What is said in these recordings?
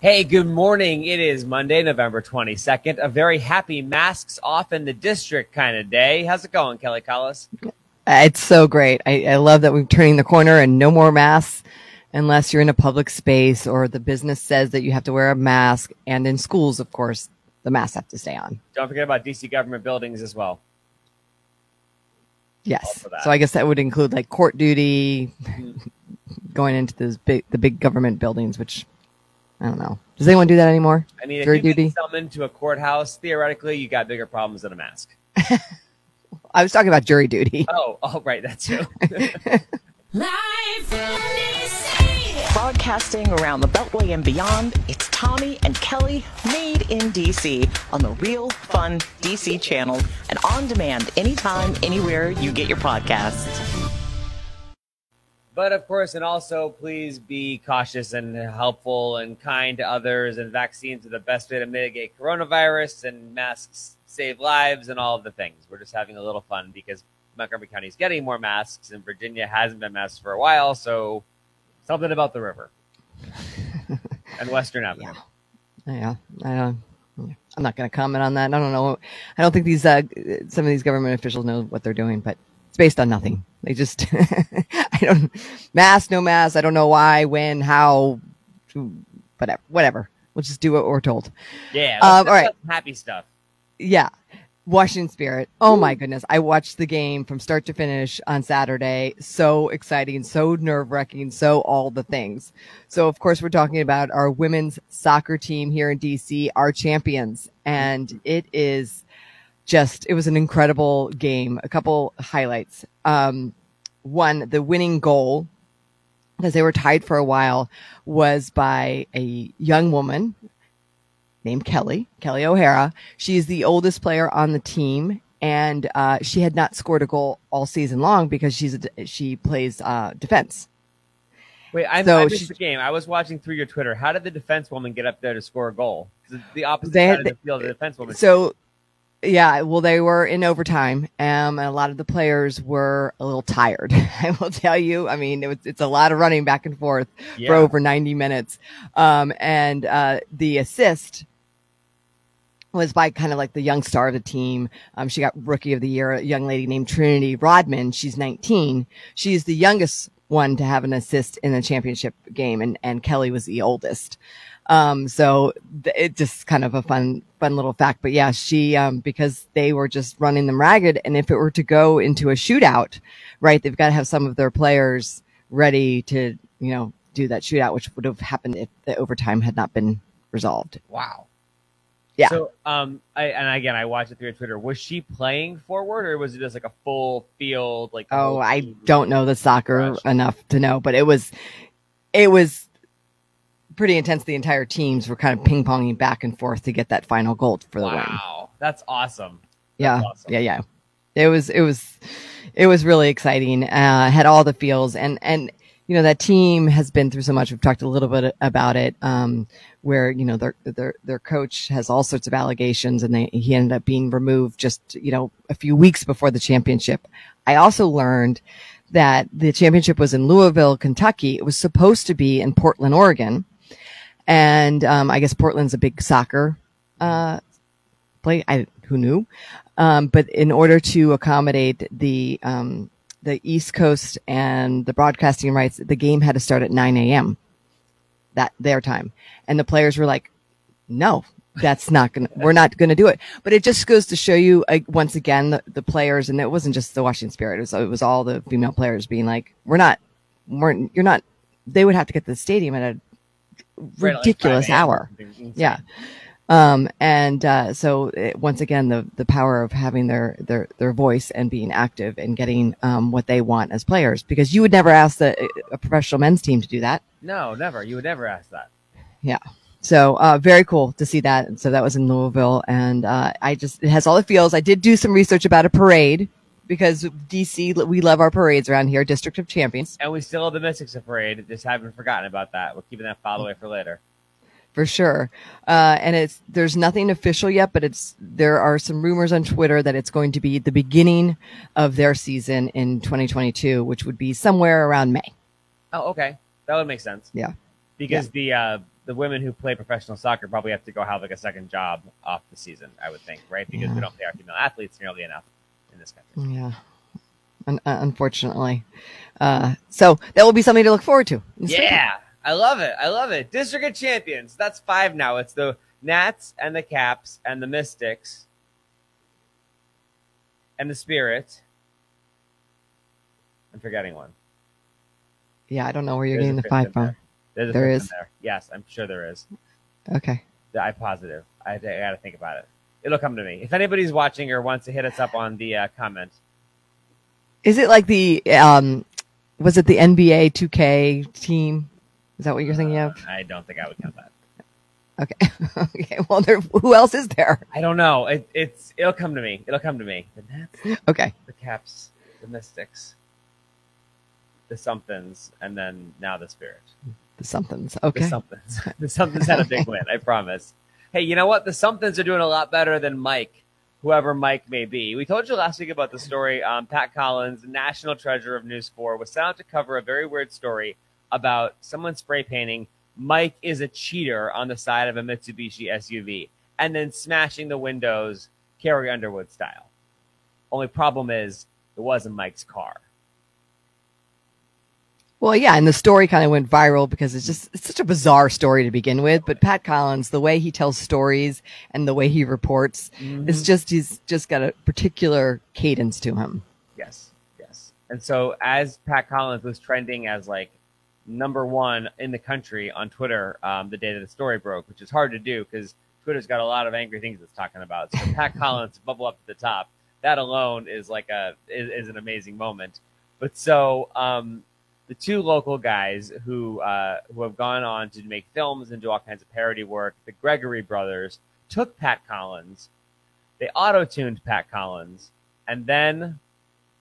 Hey, good morning. It is Monday, November 22nd, a very happy masks off in the district kind of day. How's it going, Kelly Collis? Uh, It's so great. I, I love that we're turning the corner and no more masks unless you're in a public space or the business says that you have to wear a mask. And in schools, of course, the masks have to stay on. Don't forget about DC government buildings as well. Yes. So I guess that would include like court duty, going into those big, the big government buildings, which I don't know. Does anyone do that anymore? I mean, if Jury you get duty? summoned to a courthouse, theoretically, you got bigger problems than a mask. I was talking about jury duty. Oh, oh, right, that's you. Live from DC. Broadcasting around the Beltway and beyond, it's Tommy and Kelly made in DC on the Real Fun DC channel and on demand anytime, anywhere you get your podcasts. But of course, and also please be cautious and helpful and kind to others. And vaccines are the best way to mitigate coronavirus, and masks save lives, and all of the things. We're just having a little fun because Montgomery County is getting more masks, and Virginia hasn't been masked for a while. So something about the river and Western Avenue. Yeah, I don't. I'm not going to comment on that. I don't know. I don't think these uh, some of these government officials know what they're doing, but it's based on nothing. They just I don't mask, no mask. I don't know why, when, how, whatever. Whatever. We'll just do what we're told. Yeah. Um, all right. Happy stuff. Yeah. Washington Spirit. Oh my goodness. I watched the game from start to finish on Saturday. So exciting, so nerve wracking, so all the things. So of course we're talking about our women's soccer team here in DC, our champions. And it is just, it was an incredible game. A couple highlights. Um, one, the winning goal because they were tied for a while was by a young woman named Kelley, Kelley O'Hara. She is the oldest player on the team, and uh, she had not scored a goal all season long because she's a, she plays uh, defense. Wait, I, So I missed she- the game. I was watching through your Twitter. How did the defense woman get up there to score a goal? The, the opposite They side of the field, the defense woman. So, yeah, well, they were in overtime, um, and a lot of the players were a little tired. I will tell you. I mean, it was, it's a lot of running back and forth for over 90 minutes. Um, and uh, the assist was by kind of like the young star of the team. Um, she got rookie of the year, a young lady named Trinity Rodman. She's 19. She's the youngest one to have an assist in a championship game, and, and Kelley was the oldest. Um, so th- it just kind of a fun, fun little fact. But yeah, she, um, because they were just running them ragged. And if it were to go into a shootout, right, they've got to have some of their players ready to, you know, do that shootout, which would have happened if the overtime had not been resolved. Wow. Yeah. So, um, I, and again, I watched it through your Twitter. Was she playing forward, or was it just like a full field? Like, Oh, I don't know the soccer Rushed. enough to know, but it was, it was pretty intense. The entire teams were kind of ping ponging back and forth to get that final goal for the win. Wow, that's awesome. Yeah, awesome. yeah, yeah. It was, it was, it was really exciting. Uh, had all the feels and, and, you know, that team has been through so much. We've talked a little bit about it, um, where, you know, their, their, their coach has all sorts of allegations and they, he ended up being removed just, you know, a few weeks before the championship. I also learned that the championship was in Louisville, Kentucky. It was supposed to be in Portland, Oregon. And, um, I guess Portland's a big soccer, uh, play. I, who knew? Um, but in order to accommodate the, um, the East Coast and the broadcasting rights, the game had to start at 9 a.m. that their time. And the players were like, no, that's not to, we're not to do it. But it just goes to show you, like, once again, the, the players, and it wasn't just the Washington Spirit, it was, it was all the female players being like, we're not, we're, you're not, they would have to get to the stadium at a Right, like ridiculous hour. Yeah. Um, and, uh, so it, once again, the, the power of having their, their, their voice and being active and getting, um, what they want as players, because you would never ask the, a professional men's team to do that. No, never. You would never ask that. Yeah. So, uh, very cool to see that. And so that was in Louisville. And, uh, I just, it has all the feels. I did do some research about a parade because DC, we love our parades around here, District of Champions. And we still have the Mystics Parade. Just haven't forgotten about that. We're keeping that file away for later. for sure. Uh, and it's there's nothing official yet, but it's there are some rumors on Twitter that it's going to be the beginning of their season in 2022, which would be somewhere around May. Oh, okay. That would make sense. Yeah. Because the uh, the women who play professional soccer probably have to go have like a second job off the season. I would think, right? Because we don't pay our female athletes nearly enough in this country. Yeah. Un- uh, unfortunately. Uh, so that will be something to look forward to. the. Yeah, I love it. I love it. District of Champions. That's five now. It's the Nats and the Caps and the Mystics and the Spirit. I'm forgetting one. Yeah, I don't know where you're There's getting the five from. there. There is? there. Yes, I'm sure there is. Okay. I'm positive. I, I got to think about it. It'll come to me. If anybody's watching or wants to hit us up on the uh, comment, Is it like the, um, was it the NBA 2K team? Is that what you're thinking of? I don't think I would count that. Okay. okay. Well, there, who else is there? I don't know. It, it's it'll come to me. It'll come to me. The Nats, Okay. the Caps, the Mystics, the somethings, and then now the Spirit. The somethings. Okay. The somethings. the somethings had a big win. I promise. Hey, you know what? The somethings are doing a lot better than Mike, whoever Mike may be. We told you last week about the story. Um, Pat Collins, national treasure of News Four, was sent out to cover a very weird story about someone spray painting Mike is a cheater on the side of a Mitsubishi SUV and then smashing the windows Carrie Underwood style. Only problem is it wasn't Mike's car. Well, yeah, and the story kind of went viral because it's just it's such a bizarre story to begin with. But Pat Collins, the way he tells stories and the way he reports, it's just he's just got a particular cadence to him. Yes, yes. And so as Pat Collins was trending as like number one in the country on Twitter um, the day that the story broke, which is hard to do because Twitter's got a lot of angry things it's talking about. So Pat Collins bubble up to the top, that alone is like a is, is an amazing moment. But so um, the two local guys who uh, who have gone on to make films and do all kinds of parody work, the Gregory brothers, took Pat Collins, they auto tuned Pat Collins, and then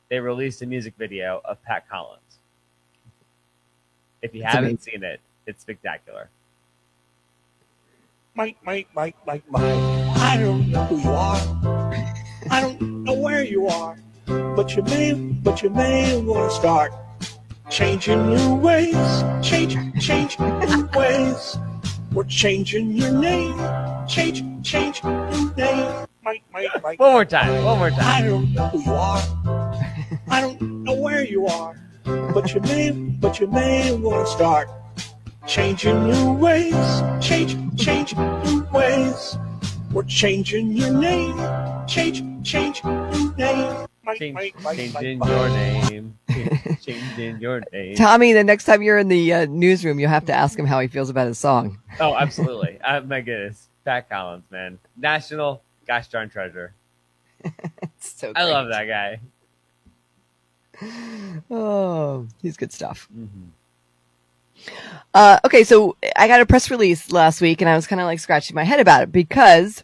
they released a music video of Pat Collins. If you It's haven't amazing. seen it, it's spectacular. Mike, Mike, Mike, Mike, Mike. I don't know who you are. I don't know where you are. But you may, but you may want to start changing your ways. Change, change your ways. We're changing your name. Change, change your name. Mike, Mike, Mike. One more time. One more time. I don't know who you are. I don't know where you are. But you may, but you may want to start changing your ways. Change, change your ways. We're changing your name. Change, change your name. Mike, Change, Mike, Mike, changing your name. Changing your name. Tommy, the next time you're in the uh, newsroom, you'll have to ask him how he feels about his song. Oh, absolutely. uh, my goodness. Pat Collins, man. National gosh darn treasure. It's so I great. love that guy. Oh, he's good stuff. Mhm. Uh, okay, so I got a press release last week, and I was kind of like scratching my head about it because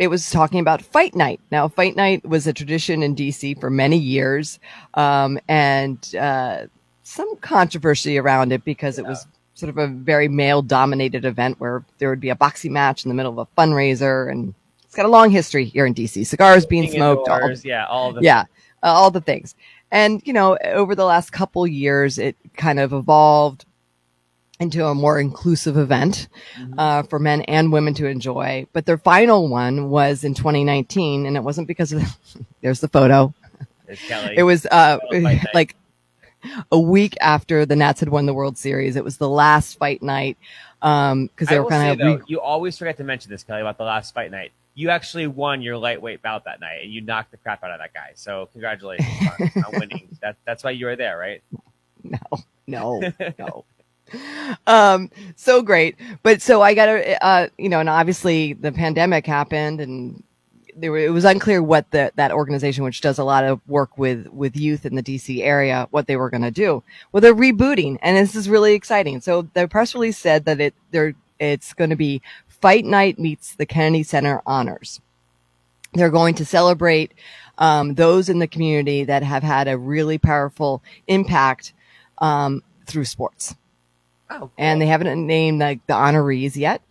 it was talking about Fight Night. Now, Fight Night was a tradition in DC for many years, um, and uh, some controversy around it because it was sort of a very male-dominated event where there would be a boxing match in the middle of a fundraiser, and it's got a long history here in DC. Cigars being Being smoked, all yeah, all the yeah, uh, all the things. And you know, over the last couple years, it kind of evolved into a more inclusive event uh, for men and women to enjoy. But their final one was in 2019, and it wasn't because of there's the photo. It was uh, like a week after the Nats had won the World Series. It was the last fight night because they I were kind of though, you always forget to mention this, Kelly, about the last fight night. You actually won your lightweight bout that night, and you knocked the crap out of that guy. So congratulations on, on winning. That, that's why you were there, right? no, no, no. Um, so great. But so I got to, uh, you know, and obviously the pandemic happened and there were, it was unclear what the, that organization, which does a lot of work with, with youth in the DC area, what they were going to do. Well, they're rebooting and this is really exciting. So the press release said that it, they're, it's going to be Fight Night meets the Kennedy Center honors. They're going to celebrate um, those in the community that have had a really powerful impact um, through sports. Oh, And they haven't named like the honorees yet,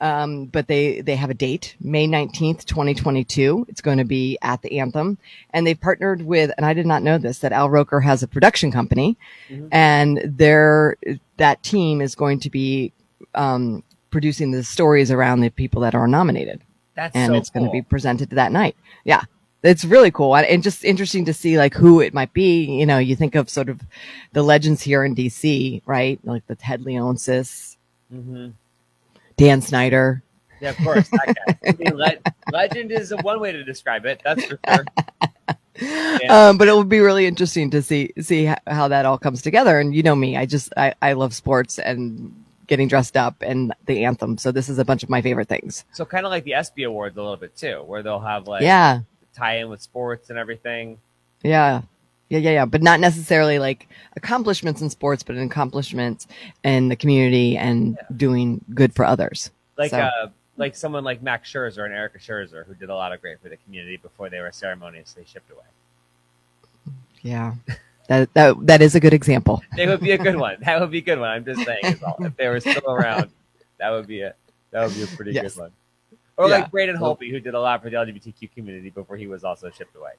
um, but they they have a date, May nineteenth, twenty twenty two. It's going to be at the Anthem, and they've partnered with. And I did not know this that Al Roker has a production company, Mhm. and their that team is going to be um, producing the stories around the people that are nominated, That's and so it's going to be presented to that night. Yeah. It's really cool and just interesting to see like who it might be. You know, you think of sort of the legends here in DC, right? Like the Ted Leonsis, Mhm. Dan Snyder. Yeah, of course. That guy. I mean, le- legend is one way to describe it. That's for sure. Yeah. Um, but it will be really interesting to see see how that all comes together. And you know me, I just I, I love sports and getting dressed up and the anthem. So this is a bunch of my favorite things. So kind of like the ESPY Awards a little bit too, where they'll have like yeah, tie in with sports and everything. yeah, yeah, yeah, yeah. But not necessarily like accomplishments in sports, but accomplishments in the community and doing good for others. Like So- uh, like someone like Max Scherzer and Erica Scherzer, who did a lot of great for the community before they were ceremoniously shipped away. Yeah, that that that is a good example. They would be a good one. That would be a good one. I'm just saying, all. if they were still around, that would be a that would be a pretty Yes. good one. Or Yeah. like Braden Holtby, who did a lot for the LGBTQ community before he was also shipped away.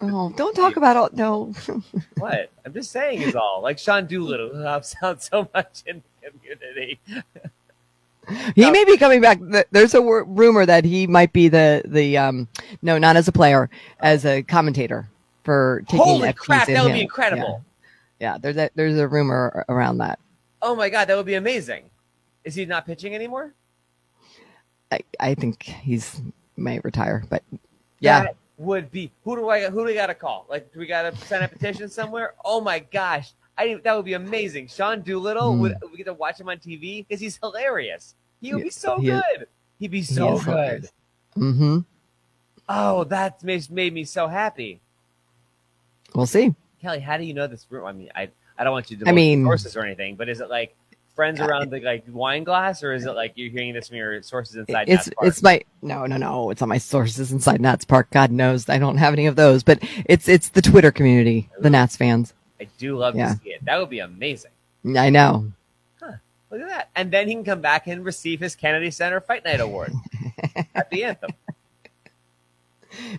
Oh, don't talk about all. No, What? I'm just saying is all. Like Sean Doolittle, who helps out so much in the community. he may be coming back. There's a wor- rumor that he might be the the um no, not as a player, as a commentator for taking. Holy crap, that would him. be incredible. Yeah, yeah there's a, there's a rumor around that. Oh my god, that would be amazing. Is he not pitching anymore? I, I think he's may retire, but yeah, That would be. Who do I? Who do we got to call? Like, do we got to sign a petition somewhere? Oh my gosh, I didn't- that would be amazing. Sean Doolittle Hmm. would we get to watch him on TV because he's hilarious. He would be so he is- good. He'd be so is so good. mm-hmm. Oh, that makes made me so happy. We'll see. Kelly, how do you know this room? I mean, I I don't want you to I divulge mean- sources or anything, but is it like friends around the like wine glass, or is it like you're hearing this from your sources inside? it's Nats Park? it's my no no no. It's on my sources inside Nats Park. God knows I don't have any of those, but it's it's the Twitter community, the Nats fans. I do love Yeah. to see it. That would be amazing. I know. Look at that. And then he can come back and receive his Kennedy Center Fight Night Award at the Anthem.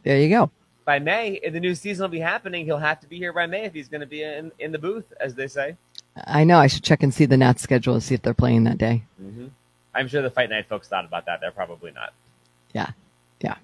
There you go. By May, the new season will be happening. He'll have to be here by May if he's going to be in, in the booth, as they say. I know. I should check and see the Nats schedule to see if they're playing that day. hmm I'm sure the Fight Night folks thought about that. They're probably not. Yeah, yeah.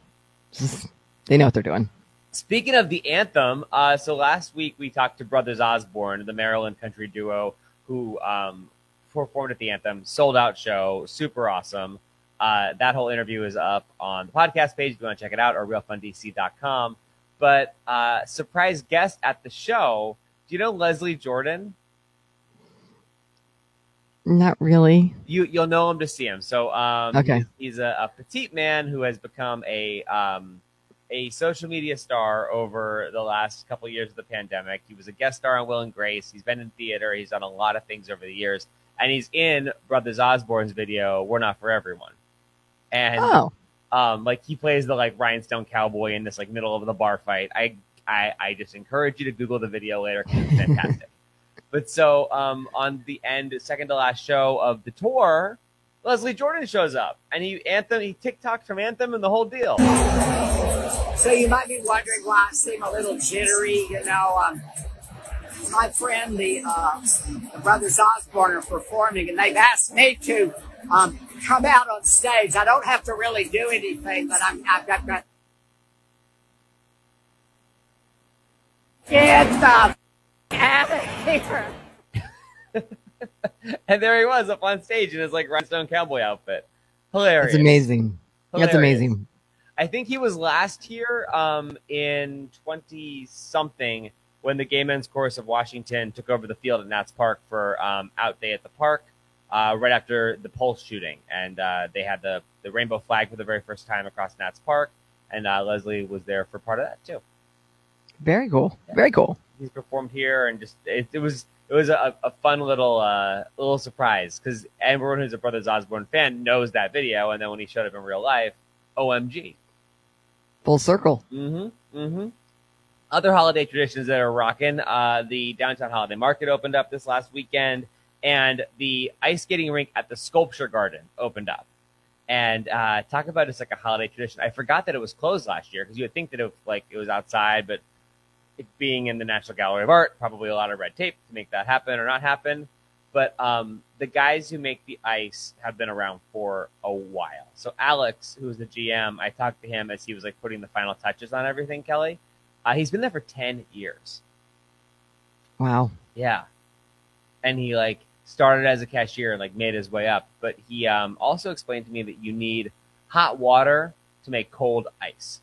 Just, they know what they're doing. Speaking of the anthem, uh, so last week we talked to Brothers Osborne, the Maryland country duo who um, performed at the anthem, sold out show, super awesome. Uh, that whole interview is up on the podcast page if you want to check it out or realfundc.com. But uh, surprise guest at the show, do you know Leslie Jordan? Not really. You you'll know him to see him. So um, Okay. he's, he's a, a petite man who has become a um, a social media star over the last couple of years of the pandemic. He was a guest star on Will and Grace. He's been in theater. He's done a lot of things over the years, and he's in Brothers Osborne's video "We're Not for Everyone." And Oh, um, like he plays the like rhinestone cowboy in this like middle of the bar fight. I I, I just encourage you to Google the video later 'cause it's fantastic. But so um, on the end, second to last show of the tour, Leslie Jordan shows up and he anthem he TikToks from Anthem and the whole deal. So you might be wondering why I seem a little jittery. You know, um, my friend, the, uh, the brothers Osborne, are performing, and they've asked me to um, come out on stage. I don't have to really do anything, but I'm, I've got. Get the out of here! And there he was up on stage in his like rhinestone cowboy outfit. Hilarious. that's amazing. That's amazing. I think he was last year um, in 20 something when the Gay Men's Chorus of Washington took over the field at Nats Park for um, Out Day at the Park uh, right after the Pulse shooting. And uh, they had the, the rainbow flag for the very first time across Nats Park. And uh, Leslie was there for part of that too. Very cool. Very cool. He's performed here and just it, it was it was a, a fun little uh, little surprise because everyone who's a Brothers Osborne fan knows that video. And then when he showed up in real life, OMG. Full circle. Mm-hmm. Mm-hmm. Other holiday traditions that are rocking. Uh, the downtown holiday market opened up this last weekend, and the ice skating rink at the Sculpture Garden opened up. And uh, talk about it's like a holiday tradition. I forgot that it was closed last year because you would think that it was, like it was outside, but it being in the National Gallery of Art, probably a lot of red tape to make that happen or not happen. But um, the guys who make the ice have been around for a while. So Alex, who's the GM, I talked to him as he was like putting the final touches on everything. Kelly, uh, he's been there for ten years. Wow. Yeah. And he like started as a cashier and like made his way up. But he um, also explained to me that you need hot water to make cold ice.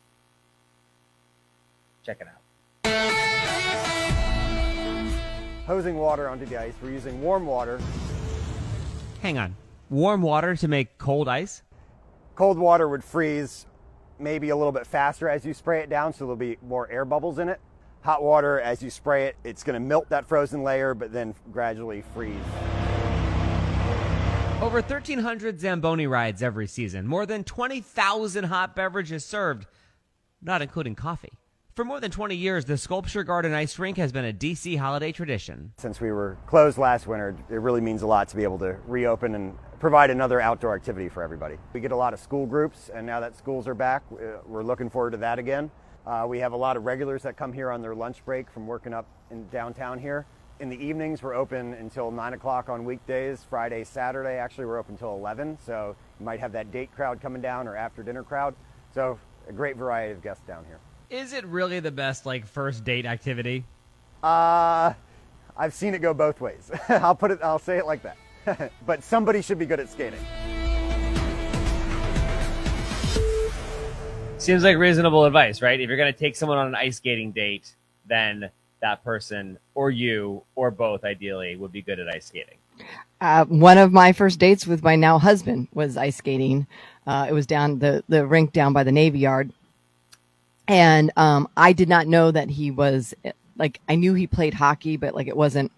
Check it out. Hosing water onto the ice. We're using warm water. Hang on. Warm water to make cold ice? Cold water would freeze maybe a little bit faster as you spray it down, so there'll be more air bubbles in it. Hot water, as you spray it, it's going to melt that frozen layer, but then gradually freeze. Over 1,300 Zamboni rides every season. More than 20,000 hot beverages served, not including coffee. For more than 20 years, the Sculpture Garden Ice Rink has been a DC holiday tradition. Since we were closed last winter, it really means a lot to be able to reopen and provide another outdoor activity for everybody. We get a lot of school groups, and now that schools are back, uh, we're looking forward to that again. Uh, we have a lot of regulars that come here on their lunch break from working up in downtown here. In the evenings, we're open until 9 o'clock on weekdays. Friday, Saturday, actually, we're open until 11. So you might have that date crowd coming down or after dinner crowd. So a great variety of guests down here. Is it really the best like first date activity? Uh, I've seen it go both ways. I'll put it, I'll say it like that. but somebody should be good at skating. Seems like reasonable advice, right? If you're going to take someone on an ice skating date, then that person or you or both ideally would be good at ice skating. Uh, one of my first dates with my now husband was ice skating. Uh, it was down the, the rink down by the Navy Yard. And um, I did not know that he was like, I knew he played hockey, but like it wasn't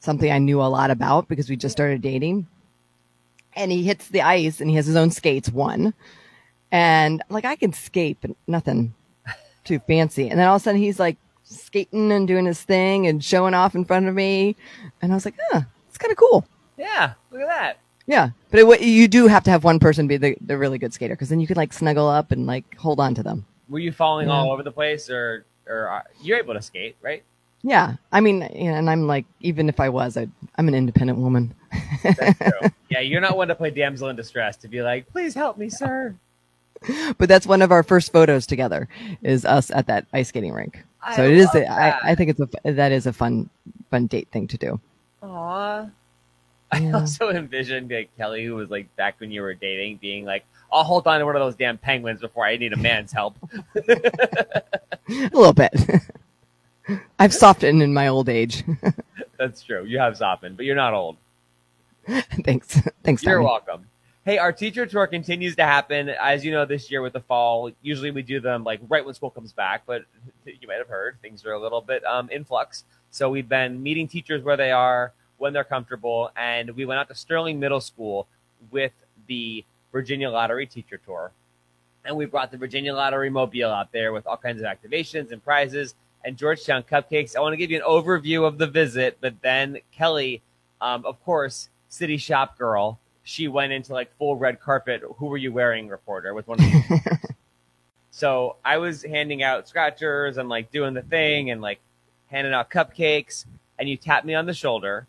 something I knew a lot about because we just started dating. And he hits the ice and he has his own skates, one. And like, I can skate, but nothing too fancy. And then all of a sudden he's like skating and doing his thing and showing off in front of me. And I was like, huh, it's kind of cool. Yeah, look at that. Yeah, but it, you do have to have one person be the, the really good skater because then you can like snuggle up and like hold on to them. Were you falling Yeah. all over the place, or or uh, you're able to skate, right? Yeah, I mean, and I'm like, even if I was, I, I'm an independent woman. That's true. yeah, you're not one to play damsel in distress to be like, please help me, sir. but that's one of our first photos together is us at that ice skating rink. I so it is. A. I, I think it's a that is a fun fun date thing to do. Aw. I also envisioned like Kelly, who was like back when you were dating, being like, "I'll hold on to one of those damn penguins before I need a man's help." A little bit. I've softened in my old age. That's true. You have softened, but you're not old. Thanks. Thanks. You're Tommy. welcome. Hey, our teacher tour continues to happen. As you know, this year with the fall, usually we do them like right when school comes back, but you might have heard things are a little bit um, in flux. So we've been meeting teachers where they are, when they're comfortable, and we went out to Sterling Middle School with the Virginia Lottery teacher tour. And we brought the Virginia Lottery mobile out there with all kinds of activations and prizes and Georgetown cupcakes. I want to give you an overview of the visit, but then Kelly, um, of course, city shop girl, she went into like full red carpet. Who were you wearing, reporter? With one of these. so I was handing out scratchers and like doing the thing and like handing out cupcakes, and you tapped me on the shoulder,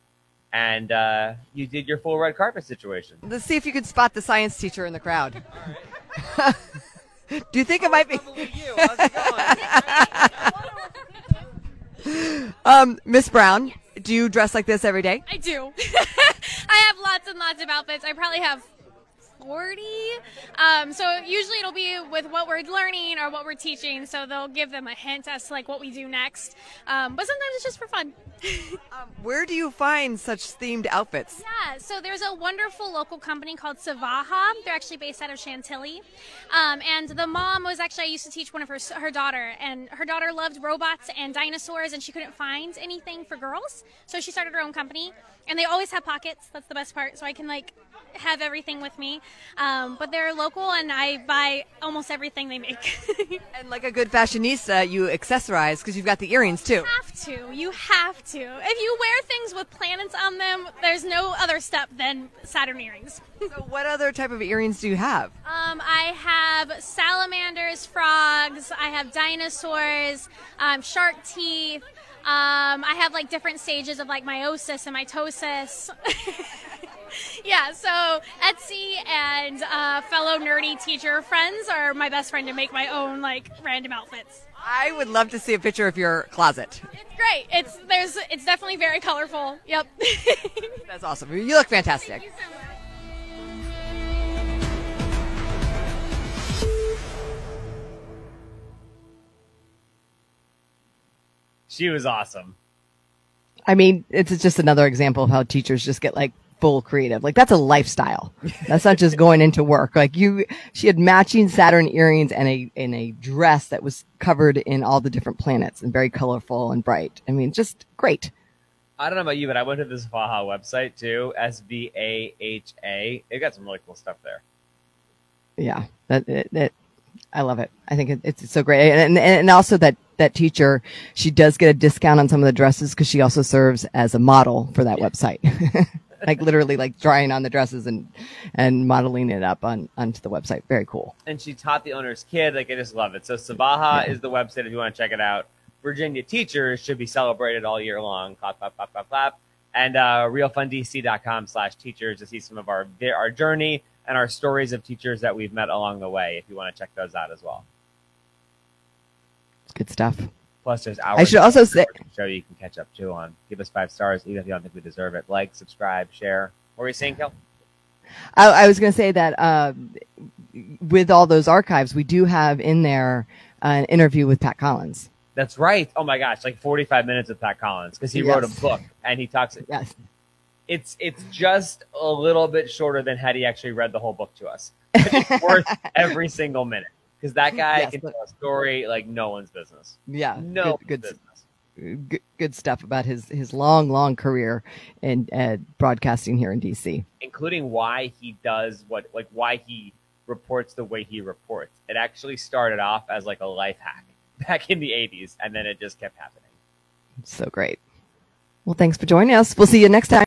and uh, you did your full red carpet situation. Let's see if you can spot the science teacher in the crowd. Do you think it might be? Um, Miss Brown, do you dress like this every day? I do. I have lots and lots of outfits. I probably have 40. Um, so usually it'll be with what we're learning or what we're teaching. So they'll give them a hint as to like what we do next. Um, but sometimes it's just for fun. Where do you find such themed outfits? Yeah, so there's a wonderful local company called Svaha. They're actually based out of Chantilly. Um, and the mom was actually, I used to teach one of her, her daughter, and her daughter loved robots and dinosaurs, and she couldn't find anything for girls. So she started her own company. And they always have pockets. That's the best part. So I can, like, have everything with me. Um, but they're local, and I buy almost everything they make. And like a good fashionista, you accessorize because you've got the earrings too. have to. You have to. If you wear things with planets on them, there's no other step than Saturn earrings. So what other type of earrings do you have? Um, I have salamanders, frogs. I have dinosaurs, um, shark teeth. Um, I have like different stages of like meiosis and mitosis. yeah, so Etsy and uh, fellow nerdy teacher friends are my best friend to make my own like random outfits. I would love to see a picture of your closet. It's great. It's there's it's definitely very colorful. Yep. That's awesome. You look fantastic. Thank you so much. She was awesome. I mean, it's just another example of how teachers just get like full creative. Like that's a lifestyle. That's not just going into work. Like you, she had matching Saturn earrings and a, in a dress that was covered in all the different planets and very colorful and bright. I mean, just great. I don't know about you, but I went to this Vaha website too, S V A H A. It got some really cool stuff there. Yeah, that, that, that I love it. I think it, it's so great. And, and, and also that, that teacher, she does get a discount on some of the dresses because she also serves as a model for that website. like literally like drying on the dresses and, and modeling it up on, onto the website. Very cool. And she taught the owner's kid. Like I just love it. So Svaha is the website if you want to check it out. Virginia teachers should be celebrated all year long. Clap, clap, clap, clap, clap. And uh, realfundc.com slash teachers to see some of our our journey and our stories of teachers that we've met along the way. If you want to check those out as well. It's Good stuff. Plus, there's hours. I should also say, show you can catch up to on. Give us five stars, even if you don't think we deserve it. Like, subscribe, share. What were you saying, Kel? I, I was going to say that uh, with all those archives, we do have in there an interview with Pat Collins. That's right. Oh my gosh, like 45 minutes with Pat Collins because he wrote a book and he talks. Yes. It's it's just a little bit shorter than had he actually read the whole book to us. It's worth every single minute because that guy Yes, can but- tell a story like no one's business. Yeah. No Good, good, business. good, good stuff about his, his long, long career in uh, broadcasting here in DC. including why he does what like why he reports the way he reports. It actually started off as like a life hack back in the 80s and then it just kept happening. So great. Well, thanks for joining us. We'll see you next time.